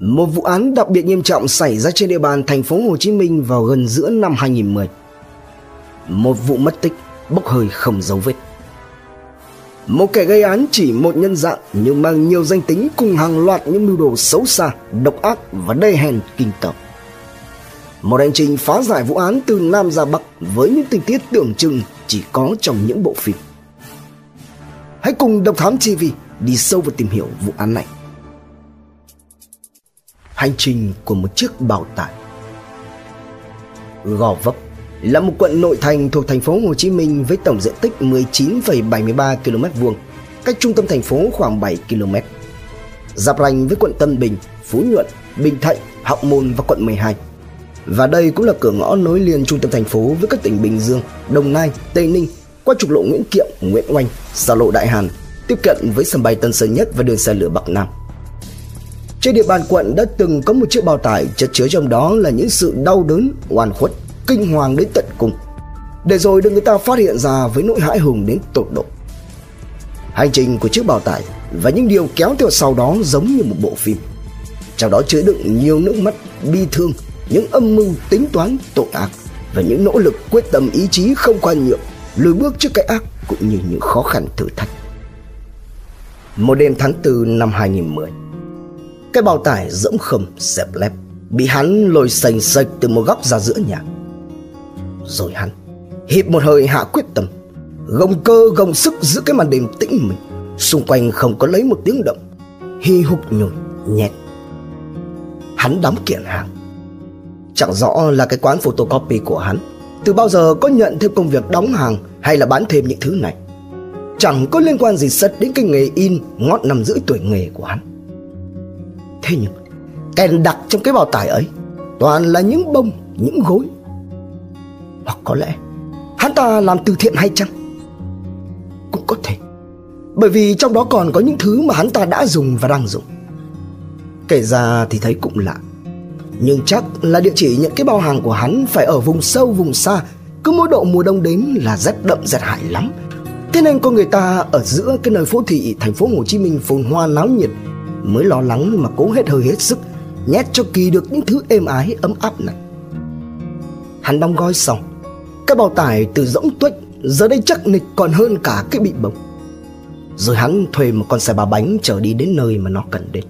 Một vụ án đặc biệt nghiêm trọng xảy ra trên địa bàn thành phố Hồ Chí Minh vào gần giữa năm 2010. Một vụ mất tích bốc hơi không dấu vết. Một kẻ gây án chỉ một nhân dạng nhưng mang nhiều danh tính cùng hàng loạt những mưu đồ xấu xa, độc ác và đê hèn kinh tởm. Một hành trình phá giải vụ án từ Nam ra Bắc với những tình tiết tưởng chừng chỉ có trong những bộ phim. Hãy cùng Độc Thám TV đi sâu vào tìm hiểu vụ án này. Hành trình của một chiếc bảo tải Gò Vấp là một quận nội thành thuộc thành phố Hồ Chí Minh với tổng diện tích 19,73 km vuông, cách trung tâm thành phố khoảng 7 km. Giáp ranh với quận Tân Bình, Phú Nhuận, Bình Thạnh, Hóc Môn và quận 12. Và đây cũng là cửa ngõ nối liền trung tâm thành phố với các tỉnh Bình Dương, Đồng Nai, Tây Ninh qua trục lộ Nguyễn Kiệm, Nguyễn Oanh, xa lộ Đại Hàn, tiếp cận với sân bay Tân Sơn Nhất và đường xe lửa Bắc Nam. Trên địa bàn quận đã từng có một chiếc bao tải chất chứa trong đó là những sự đau đớn, oan khuất, kinh hoàng đến tận cùng. Để rồi được người ta phát hiện ra với nỗi hãi hùng đến tột độ. Hành trình của chiếc bao tải và những điều kéo theo sau đó giống như một bộ phim. Trong đó chứa đựng nhiều nước mắt, bi thương, những âm mưu tính toán tội ác và những nỗ lực quyết tâm ý chí không khoan nhượng, lùi bước trước cái ác cũng như những khó khăn thử thách. Một đêm tháng 4 năm 2010 cái bao tải dẫm khầm xẹp lép, Bị hắn lôi sành sạch từ một góc ra giữa nhà. Rồi hắn Hít một hơi hạ quyết tâm, Gồng cơ gồng sức giữa cái màn đêm tĩnh mình Xung quanh không có lấy một tiếng động Hi hục nhồi nhẹt. Hắn đóng kiện hàng. Chẳng rõ là cái quán photocopy của hắn Từ bao giờ có nhận thêm công việc đóng hàng Hay là bán thêm những thứ này. Chẳng có liên quan gì sất đến cái nghề in Ngót năm rưỡi tuổi nghề của hắn. Thế nhưng Kèn đặt trong cái bao tải ấy Toàn là những bông, những gối. Hoặc có lẽ Hắn ta làm từ thiện hay chăng? Cũng có thể. Bởi vì trong đó còn có những thứ mà hắn ta đã dùng và đang dùng. Kể ra thì thấy cũng lạ. Nhưng chắc là địa chỉ những cái bao hàng của hắn Phải ở vùng sâu vùng xa. Cứ mỗi độ mùa đông đến là rét đậm rét hại lắm. Thế nên con người ta ở giữa cái nơi phố thị thành phố Hồ Chí Minh phồn hoa náo nhiệt mới lo lắng mà cố hết hơi hết sức nhét cho kỳ được những thứ êm ái ấm áp này. Hắn đóng gói xong, cái bao tải từ rỗng tuếch giờ đây chắc nịch còn hơn cả cái bị bồng Rồi hắn thuê một con xe ba bánh chở đi đến nơi mà nó cần đến.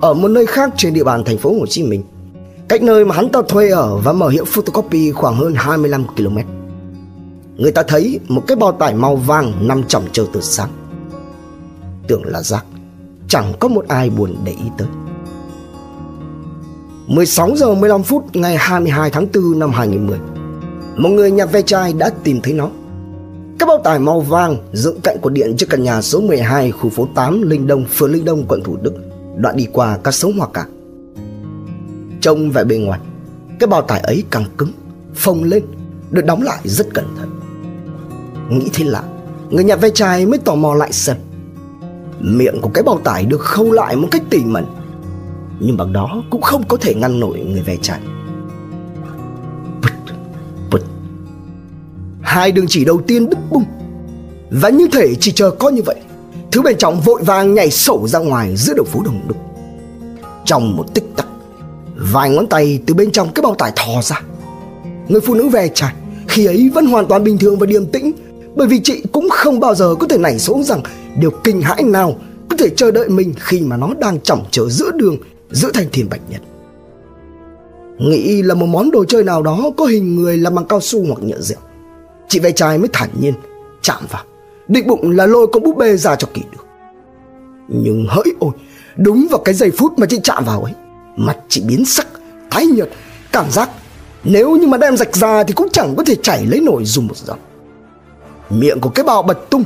Ở một nơi khác trên địa bàn thành phố Hồ Chí Minh, cách nơi mà hắn ta thuê ở và mở hiệu photocopy khoảng hơn 25 km. Người ta thấy một cái bao tải màu vàng nằm chỏng chờ từ sáng Tưởng là rác. Chẳng có một ai buồn để ý tới. 16 giờ 15 phút ngày 22 tháng 4 năm 2010 Một người nhặt ve chai đã tìm thấy nó. Cái bao tải màu vàng dựng cạnh của điện trước căn nhà số 12 khu phố 8 Linh Đông, phường Linh Đông, quận Thủ Đức Đoạn đi qua các sống hoa cả. Trông vẻ bên ngoài Cái bao tải ấy càng cứng Phồng lên Được đóng lại rất cẩn thận. Nghĩ thế lạ Người nhặt ve chai mới tò mò lại xem. Miệng của cái bao tải được khâu lại một cách tỉ mẩn. Nhưng bằng đó cũng không có thể ngăn nổi người ve chai. Bụt, bụt. Hai đường chỉ đầu tiên đứt bung. Và như thể chỉ chờ có như vậy Thứ bên trong vội vàng nhảy sổ ra ngoài giữa đầu phố đồng đúc. Trong một tích tắc Vài ngón tay từ bên trong cái bao tải thò ra. Người phụ nữ ve chai Khi ấy vẫn hoàn toàn bình thường và điềm tĩnh bởi vì chị cũng không bao giờ có thể nảy số rằng điều kinh hãi nào có thể chờ đợi mình khi mà nó đang chỏng chở giữa đường, giữa thành thiên bạch nhật? Nghĩ là một món đồ chơi nào đó có hình người làm bằng cao su hoặc nhựa dẻo chị ve trai mới thản nhiên, chạm vào. Định bụng là lôi con búp bê ra cho kỳ được. Nhưng hỡi ôi, đúng vào cái giây phút mà chị chạm vào ấy, mặt chị biến sắc, tái nhợt, cảm giác nếu như mà đem rạch ra thì cũng chẳng có thể chảy lấy nổi dùng một giọt. Miệng của cái bao bật tung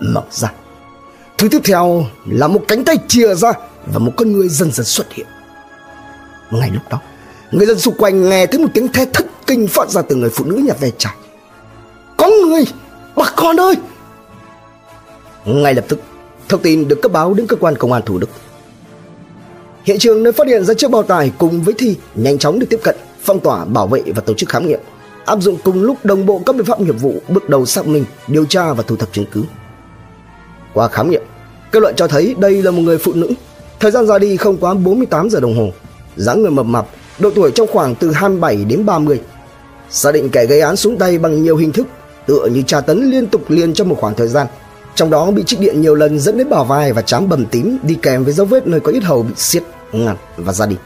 mở ra thứ tiếp theo là một cánh tay chìa ra và một con người dần dần xuất hiện. Ngay lúc đó người dân xung quanh nghe thấy một tiếng thét thất kinh phát ra từ người phụ nữ nhặt ve chai. Có người! Bà con ơi! Ngay lập tức thông tin được cấp báo đến cơ quan công an thủ đức. Hiện trường nơi phát hiện ra chiếc bao tải cùng với thi nhanh chóng được tiếp cận phong tỏa bảo vệ và tổ chức khám nghiệm. Áp dụng cùng lúc đồng bộ các biện pháp nghiệp vụ bước đầu xác minh, điều tra và thu thập chứng cứ. Qua khám nghiệm, kết luận cho thấy đây là một người phụ nữ, Thời gian ra đi không quá 48 giờ đồng hồ. dáng người mập mạp, độ tuổi trong khoảng từ 27 đến 30. Xác định kẻ gây án xuống tay bằng nhiều hình thức, tựa như tra tấn liên tục liền trong một khoảng thời gian. Trong đó bị trích điện nhiều lần dẫn đến bả vai và trán bầm tím đi kèm với dấu vết nơi có ít hầu bị xiết, ngặt và ra đi.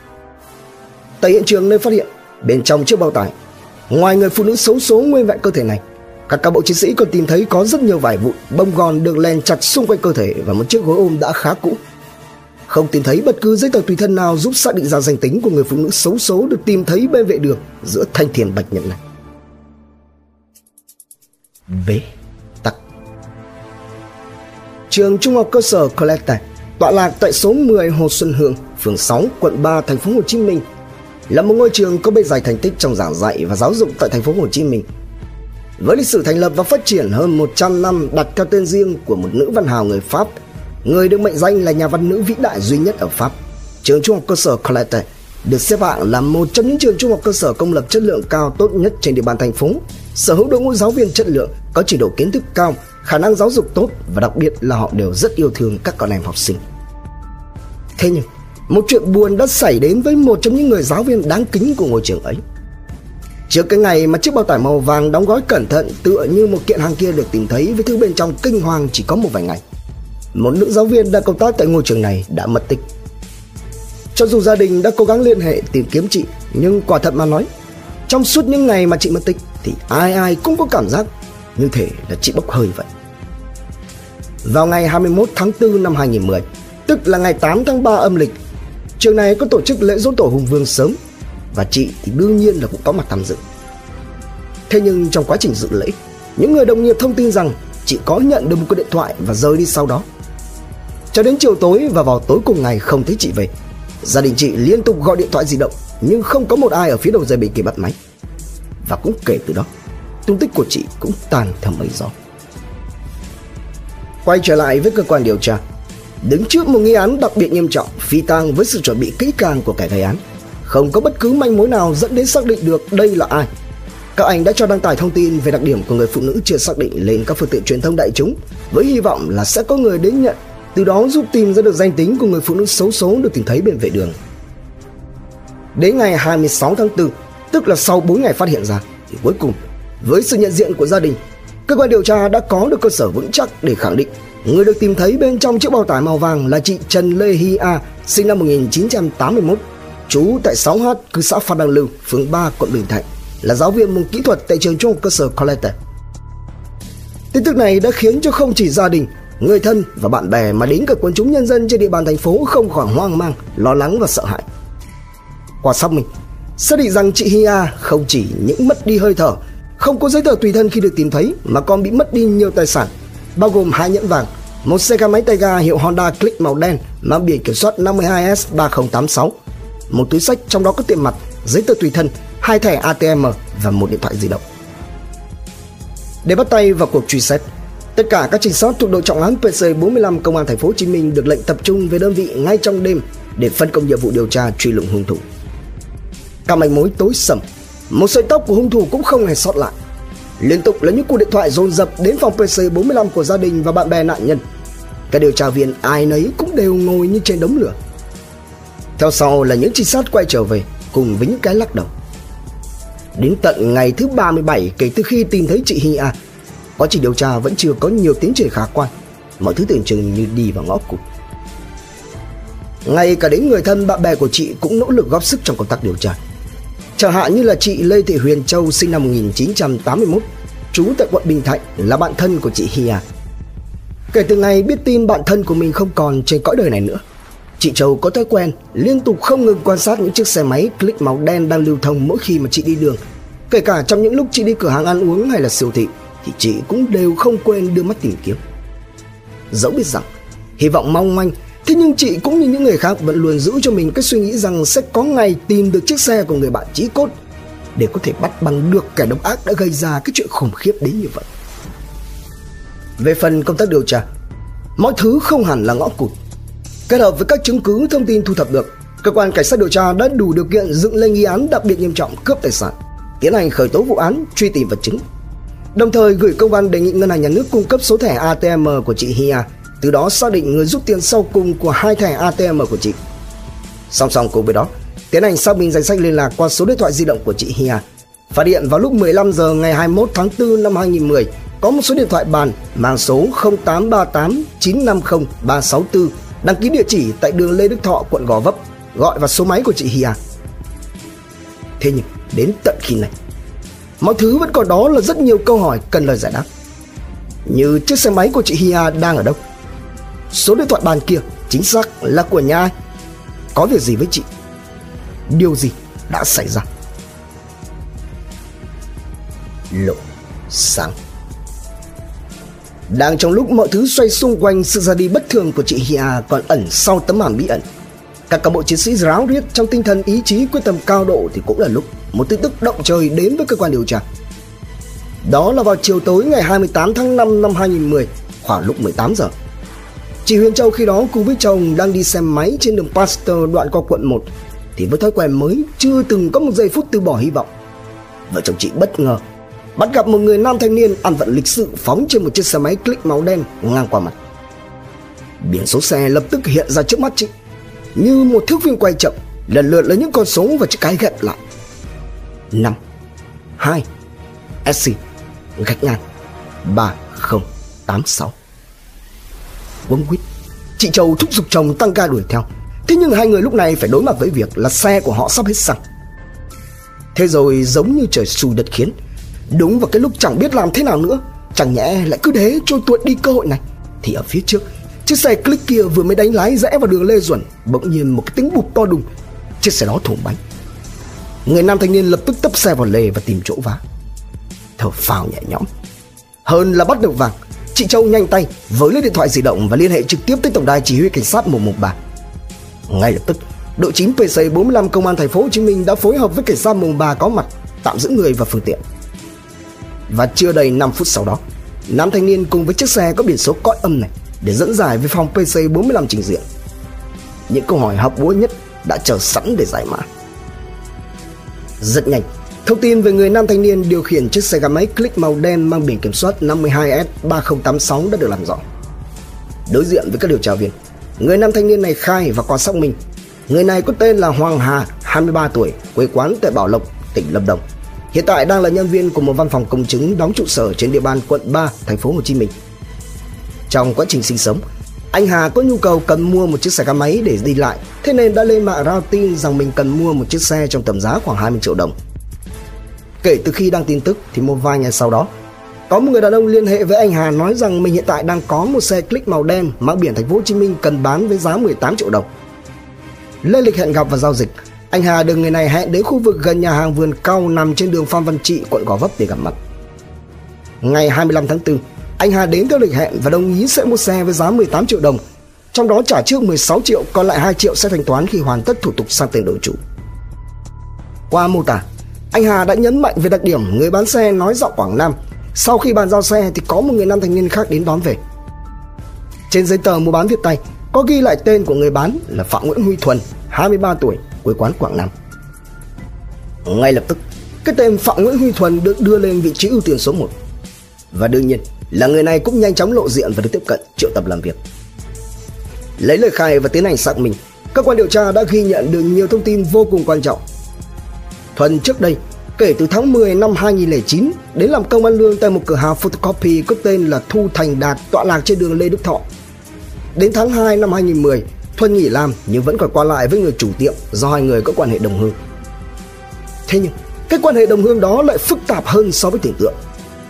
Tại hiện trường nơi phát hiện, bên trong chiếc bao tải, ngoài người phụ nữ xấu số nguyên vẹn cơ thể này, các cán bộ chiến sĩ còn tìm thấy có rất nhiều vải vụn, bông gòn được len chặt xung quanh cơ thể và một chiếc gối ôm đã khá cũ. Không tìm thấy bất cứ giấy tờ tùy thân nào giúp xác định ra danh tính của người phụ nữ xấu số được tìm thấy bên vệ đường giữa thanh thiền bạch nhật này. Bế tắc Trường Trung học cơ sở Colette tọa lạc tại số 10 Hồ Xuân Hương, phường 6, quận 3, thành phố Hồ Chí Minh, là một ngôi trường có bề dày thành tích trong giảng dạy và giáo dục tại thành phố Hồ Chí Minh. Với lịch sử thành lập và phát triển hơn 100 năm đặt theo tên riêng của một nữ văn hào người Pháp, người được mệnh danh là nhà văn nữ vĩ đại duy nhất ở Pháp, trường trung học cơ sở Colette được xếp hạng là một trong những trường trung học cơ sở công lập chất lượng cao tốt nhất trên địa bàn thành phố, sở hữu đội ngũ giáo viên chất lượng, có trình độ kiến thức cao, khả năng giáo dục tốt và đặc biệt là họ đều rất yêu thương các con em học sinh. Thế nhưng, một chuyện buồn đã xảy đến với một trong những người giáo viên đáng kính của ngôi trường ấy. Trước cái ngày mà chiếc bao tải màu vàng đóng gói cẩn thận tựa như một kiện hàng kia được tìm thấy với thứ bên trong kinh hoàng chỉ có một vài ngày. Một nữ giáo viên đang công tác tại ngôi trường này đã mất tích. Cho dù gia đình đã cố gắng liên hệ tìm kiếm chị, nhưng quả thật mà nói, trong suốt những ngày mà chị mất tích thì ai ai cũng có cảm giác như thể là chị bốc hơi vậy. Vào ngày 21 tháng 4 năm 2010, tức là ngày 8 tháng 3 âm lịch, trường này có tổ chức lễ dỗ tổ Hùng Vương sớm và chị thì đương nhiên là cũng có mặt tham dự. Thế nhưng trong quá trình dự lễ, những người đồng nghiệp thông tin rằng chị có nhận được một cuộc điện thoại và rời đi sau đó. Cho đến chiều tối và vào tối cùng ngày không thấy chị về. Gia đình chị liên tục gọi điện thoại di động nhưng không có một ai ở phía đầu dây bên kia bắt máy. Và cũng kể từ đó, tung tích của chị cũng tàn theo mây gió. Quay trở lại với cơ quan điều tra, đứng trước một nghi án đặc biệt nghiêm trọng, phi tang với sự chuẩn bị kỹ càng của kẻ gây án, không có bất cứ manh mối nào dẫn đến xác định được đây là ai. Các anh đã cho đăng tải thông tin về đặc điểm của người phụ nữ chưa xác định lên các phương tiện truyền thông đại chúng với hy vọng là sẽ có người đến nhận, từ đó giúp tìm ra được danh tính của người phụ nữ xấu số được tìm thấy bên vệ đường. Đến ngày 26 tháng 4, tức là sau 4 ngày phát hiện ra, thì cuối cùng, với sự nhận diện của gia đình, cơ quan điều tra đã có được cơ sở vững chắc để khẳng định người được tìm thấy bên trong chiếc bao tải màu vàng là chị Trần Lê Hi A, sinh năm 1981, trú tại 6H, cư xã Phan Đăng Lưu, phường 3, quận Bình Thạnh, là giáo viên môn kỹ thuật tại trường trung học cơ sở Colette. Tin tức này đã khiến cho không chỉ gia đình, người thân và bạn bè mà đến cả quần chúng nhân dân trên địa bàn thành phố không khỏi hoang mang, lo lắng và sợ hãi. Qua xác minh, xác định rằng chị Hia không chỉ những mất đi hơi thở, không có giấy tờ tùy thân khi được tìm thấy mà còn bị mất đi nhiều tài sản, bao gồm hai nhẫn vàng, một xe gắn máy tay ga hiệu Honda Click màu đen mang biển kiểm soát 52S3086, một túi sách trong đó có tiền mặt, giấy tờ tùy thân, hai thẻ ATM và một điện thoại di động. Để bắt tay vào cuộc truy xét, tất cả các trinh sát thuộc đội trọng án PC45 công an thành phố Hồ Chí Minh được lệnh tập trung về đơn vị ngay trong đêm để phân công nhiệm vụ điều tra truy lùng hung thủ. Các manh mối tối sầm, một sợi tóc của hung thủ cũng không hề sót lại. Liên tục là những cuộc điện thoại dồn dập đến phòng PC45 của gia đình và bạn bè nạn nhân. Các điều tra viên ai nấy cũng đều ngồi như trên đống lửa. Theo sau là những trinh sát quay trở về cùng với những cái lắc đầu. Đến tận ngày thứ 37 kể từ khi tìm thấy chị Hi A, quá trình điều tra vẫn chưa có nhiều tiến triển khả quan. Mọi thứ tưởng chừng như đi vào ngõ cụt. Ngay cả đến người thân bạn bè của chị cũng nỗ lực góp sức trong công tác điều tra. Chẳng hạn như là chị Lê Thị Huyền Châu sinh năm 1981, trú tại quận Bình Thạnh là bạn thân của chị Hia. Kể từ ngày biết tin bạn thân của mình không còn trên cõi đời này nữa, chị Châu có thói quen liên tục không ngừng quan sát những chiếc xe máy click màu đen đang lưu thông mỗi khi mà chị đi đường. Kể cả trong những lúc chị đi cửa hàng ăn uống hay là siêu thị thì chị cũng đều không quên đưa mắt tìm kiếm. Dẫu biết rằng hy vọng mong manh Thế nhưng chị cũng như những người khác vẫn luôn giữ cho mình cái suy nghĩ rằng sẽ có ngày tìm được chiếc xe của người bạn chí cốt để có thể bắt bằng được kẻ độc ác đã gây ra cái chuyện khủng khiếp đến như vậy. Về phần công tác điều tra, mọi thứ không hẳn là ngõ cụt. Kết hợp với các chứng cứ thông tin thu thập được, cơ quan cảnh sát điều tra đã đủ điều kiện dựng lên nghi án đặc biệt nghiêm trọng cướp tài sản, tiến hành khởi tố vụ án, truy tìm vật chứng. Đồng thời gửi công văn đề nghị ngân hàng nhà nước cung cấp số thẻ ATM của chị Hia từ đó xác định người rút tiền sau cùng của hai thẻ ATM của chị. Song song cùng với đó, tiến hành xác minh danh sách liên lạc qua số điện thoại di động của chị Hia. Phát hiện vào lúc 15 giờ ngày 21 tháng 4 năm 2010 có một số điện thoại bàn mang số 0838 950 364 đăng ký địa chỉ tại đường Lê Đức Thọ, quận Gò Vấp, gọi vào số máy của chị Hia. Thế nhưng đến tận khi này, mọi thứ vẫn còn đó là rất nhiều câu hỏi cần lời giải đáp. Như chiếc xe máy của chị Hia đang ở đâu? Số điện thoại bàn kia chính xác là của nhà ai? Có việc gì với chị? Điều gì đã xảy ra? Lộ sáng đang trong lúc mọi thứ xoay xung quanh sự ra đi bất thường của chị Hia còn ẩn sau tấm màn bí ẩn. Các cán bộ chiến sĩ ráo riết trong tinh thần ý chí quyết tâm cao độ thì cũng là lúc một tin tức động trời đến với cơ quan điều tra. Đó là vào chiều tối ngày 28 tháng 5 năm 2010, khoảng lúc 18 giờ. Chị Huyền Châu khi đó cùng với chồng đang đi xe máy trên đường Pasteur đoạn qua quận 1 thì với thói quen mới chưa từng có một giây phút từ bỏ hy vọng. Vợ chồng chị bất ngờ bắt gặp một người nam thanh niên ăn vận lịch sự phóng trên một chiếc xe máy click màu đen ngang qua mặt. Biển số xe lập tức hiện ra trước mắt chị, như một thước phim quay chậm, lần lượt là những con số và chữ cái ghép lại. 5 2 SC gạch ngang 3086 Quấn quýt Chị Châu thúc giục chồng tăng ga đuổi theo Thế nhưng hai người lúc này phải đối mặt với việc là xe của họ sắp hết xăng Thế rồi giống như trời xui đất khiến Đúng vào cái lúc chẳng biết làm thế nào nữa. Chẳng nhẽ lại cứ thế trôi tuột đi cơ hội này. Thì ở phía trước Chiếc xe click kia vừa mới đánh lái rẽ vào đường Lê Duẩn Bỗng nhiên một cái tiếng bụp to đùng. Chiếc xe đó thủng bánh. Người nam thanh niên lập tức tấp xe vào lề và tìm chỗ vá. Thở phào nhẹ nhõm. Hơn là bắt được vàng Chị Châu nhanh tay với lấy điện thoại di động và liên hệ trực tiếp tới tổng đài chỉ huy cảnh sát 113. Ngay lập tức, đội 9 PC 45 công an thành phố Hồ Chí Minh đã phối hợp với cảnh sát 113 có mặt tạm giữ người và phương tiện. Và chưa đầy 5 phút sau đó, nam thanh niên cùng với chiếc xe có biển số cõi âm này để dẫn giải về phòng PC 45 trình diện. Những câu hỏi hấp búa nhất đã chờ sẵn để giải mã. Rất nhanh, thông tin về người nam thanh niên điều khiển chiếc xe gắn máy click màu đen mang biển kiểm soát 52S3086 đã được làm rõ. Đối diện với các điều tra viên, người nam thanh niên này khai và quan xác minh. Người này có tên là Hoàng Hà, 23 tuổi, quê quán tại Bảo Lộc, tỉnh Lâm Đồng. Hiện tại đang là nhân viên của một văn phòng công chứng đóng trụ sở trên địa bàn quận 3, thành phố Hồ Chí Minh. Trong quá trình sinh sống, anh Hà có nhu cầu cần mua một chiếc xe gắn máy để đi lại, thế nên đã lên mạng rao tin rằng mình cần mua một chiếc xe trong tầm giá khoảng 20 triệu đồng. Kể từ khi đăng tin tức thì một vài ngày sau đó, có một người đàn ông liên hệ với anh Hà nói rằng mình hiện tại đang có một xe click màu đen mang biển thành phố Hồ Chí Minh cần bán với giá 18 triệu đồng. Lên lịch hẹn gặp và giao dịch, anh Hà được người này hẹn đến khu vực gần nhà hàng vườn cao nằm trên đường Phan Văn Trị, quận Gò Vấp để gặp mặt. Ngày 25 tháng 4, anh Hà đến theo lịch hẹn và đồng ý sẽ mua xe với giá 18 triệu đồng, trong đó trả trước 16 triệu, còn lại 2 triệu sẽ thanh toán khi hoàn tất thủ tục sang tên đổi chủ. Qua mô tả, anh Hà đã nhấn mạnh về đặc điểm người bán xe nói giọng Quảng Nam. Sau khi bàn giao xe thì có một người nam thanh niên khác đến đón về. Trên giấy tờ mua bán viết tay có ghi lại tên của người bán là Phạm Nguyễn Huy Thuần, 23 tuổi, quê quán Quảng Nam. Ngay lập tức, cái tên Phạm Nguyễn Huy Thuần được đưa lên vị trí ưu tiên số 1. Và đương nhiên là người này cũng nhanh chóng lộ diện và được tiếp cận triệu tập làm việc. Lấy lời khai và tiến hành xác minh, cơ quan điều tra đã ghi nhận được nhiều thông tin vô cùng quan trọng Thuần trước đây, kể từ tháng 10 năm 2009 đến làm công ăn lương tại một cửa hàng photocopy có tên là Thu Thành Đạt tọa lạc trên đường Lê Đức Thọ. Đến tháng 2 năm 2010, Thuần nghỉ làm nhưng vẫn còn qua lại với người chủ tiệm do hai người có quan hệ đồng hương. Thế nhưng, cái quan hệ đồng hương đó lại phức tạp hơn so với tưởng tượng.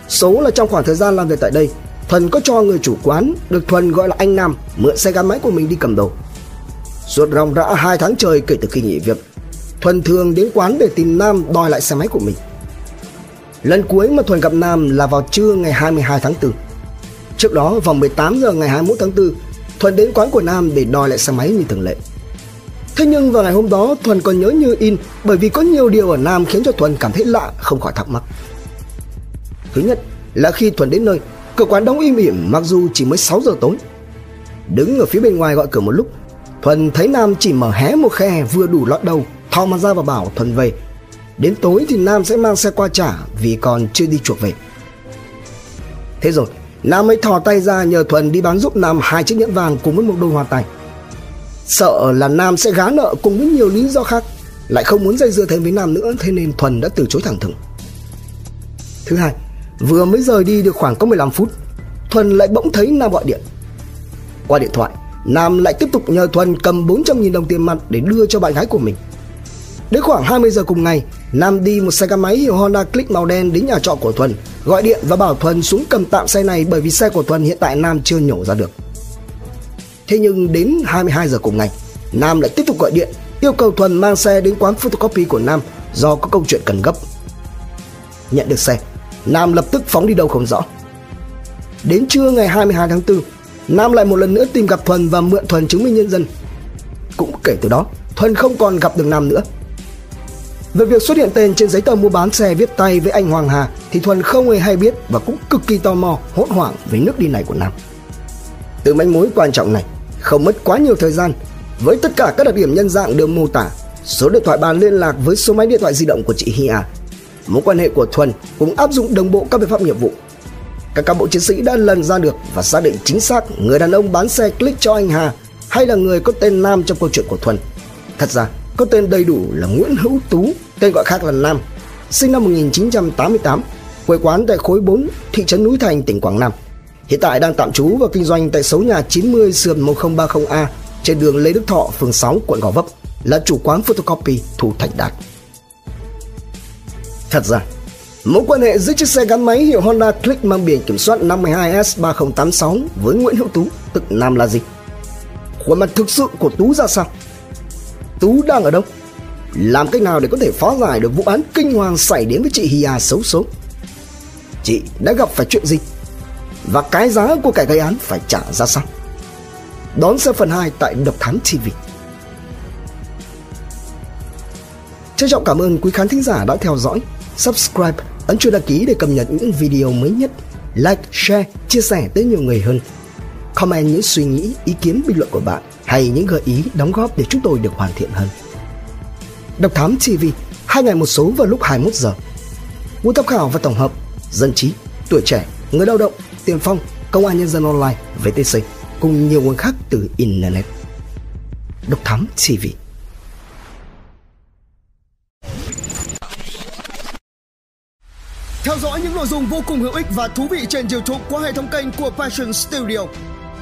Số là trong khoảng thời gian làm việc tại đây, Thuần có cho người chủ quán được Thuần gọi là anh Nam mượn xe gắn máy của mình đi cầm đồ. Suốt ròng rã hai tháng trời kể từ khi nghỉ việc, Thuần thường đến quán để tìm Nam đòi lại xe máy của mình. Lần cuối mà Thuần gặp Nam là vào trưa ngày 22 tháng 4. Trước đó vào 18 giờ ngày 21 tháng 4, Thuần đến quán của Nam để đòi lại xe máy như thường lệ. Thế nhưng vào ngày hôm đó Thuần còn nhớ như in bởi vì có nhiều điều ở Nam khiến cho Thuần cảm thấy lạ không khỏi thắc mắc. Thứ nhất là khi Thuần đến nơi, cửa quán đóng im ỉm mặc dù chỉ mới 6 giờ tối. Đứng ở phía bên ngoài gọi cửa một lúc, Thuần thấy Nam chỉ mở hé một khe vừa đủ lọt đầu thò mặt ra và bảo Thuần về Đến tối thì Nam sẽ mang xe qua trả Vì còn chưa đi chuộc về Thế rồi Nam mới thò tay ra nhờ Thuần đi bán giúp Nam hai chiếc nhẫn vàng cùng với một đôi hoa tay. Sợ là Nam sẽ gá nợ cùng với nhiều lý do khác, lại không muốn dây dưa thêm với Nam nữa thế nên Thuần đã từ chối thẳng thừng. Thứ hai, vừa mới rời đi được khoảng có 15 phút, Thuần lại bỗng thấy Nam gọi điện. Qua điện thoại, Nam lại tiếp tục nhờ Thuần cầm 400.000 đồng tiền mặt để đưa cho bạn gái của mình. Đến khoảng 20 giờ cùng ngày, Nam đi một xe gắn máy hiệu Honda Click màu đen đến nhà trọ của Thuần, gọi điện và bảo Thuần xuống cầm tạm xe này bởi vì xe của Thuần hiện tại Nam chưa nhổ ra được. Thế nhưng đến 22 giờ cùng ngày, Nam lại tiếp tục gọi điện yêu cầu Thuần mang xe đến quán photocopy của Nam do có câu chuyện cần gấp. Nhận được xe, Nam lập tức phóng đi đâu không rõ. Đến trưa ngày 22 tháng 4, Nam lại một lần nữa tìm gặp Thuần và mượn Thuần chứng minh nhân dân. Cũng kể từ đó, Thuần không còn gặp được Nam nữa. Về việc xuất hiện tên trên giấy tờ mua bán xe viết tay với anh Hoàng Hà thì Thuần không hề hay biết và cũng cực kỳ tò mò, hốt hoảng về nước đi này của Nam. Từ manh mối quan trọng này, không mất quá nhiều thời gian, với tất cả các đặc điểm nhân dạng được mô tả, số điện thoại bàn liên lạc với số máy điện thoại di động của chị Hia, mối quan hệ của Thuần cũng áp dụng đồng bộ các biện pháp nghiệp vụ. Các cán bộ chiến sĩ đã lần ra được và xác định chính xác người đàn ông bán xe click cho anh Hà hay là người có tên Nam trong câu chuyện của Thuần. Thật ra, có tên đầy đủ là Nguyễn Hữu Tú, tên gọi khác là Nam, sinh năm 1988, quê quán tại khối 4, thị trấn Núi Thành, tỉnh Quảng Nam. Hiện tại đang tạm trú và kinh doanh tại số nhà 90 sườn 1030A trên đường Lê Đức Thọ, phường 6, quận Gò Vấp, là chủ quán photocopy Thu thành Đạt. Thật ra, mối quan hệ giữa chiếc xe gắn máy hiệu Honda Click mang biển kiểm soát 52S3086 với Nguyễn Hữu Tú, tức Nam là gì? Khuôn mặt thực sự của Tú ra sao? Tú đang ở đâu? Làm cách nào để có thể phá giải được vụ án kinh hoàng xảy đến với chị Hia xấu số? Chị đã gặp phải chuyện gì? Và cái giá của kẻ gây án phải trả ra sao? Đón xem phần 2 tại Độc Thám TV. Trân trọng cảm ơn quý khán thính giả đã theo dõi, subscribe, ấn chuông đăng ký để cập nhật những video mới nhất, like, share, chia sẻ tới nhiều người hơn. Comment những suy nghĩ, ý kiến bình luận của bạn hay những gợi ý đóng góp để chúng tôi được hoàn thiện hơn. Độc Thám TV, hai ngày một số vào lúc 21 giờ. Nguồn tham khảo và tổng hợp, dân trí, tuổi trẻ, người lao động, tiền phong, công an nhân dân online, VTC cùng nhiều nguồn khác từ Internet. Độc Thám TV Theo dõi những nội dung vô cùng hữu ích và thú vị trên YouTube qua hệ thống kênh của Passion Studio.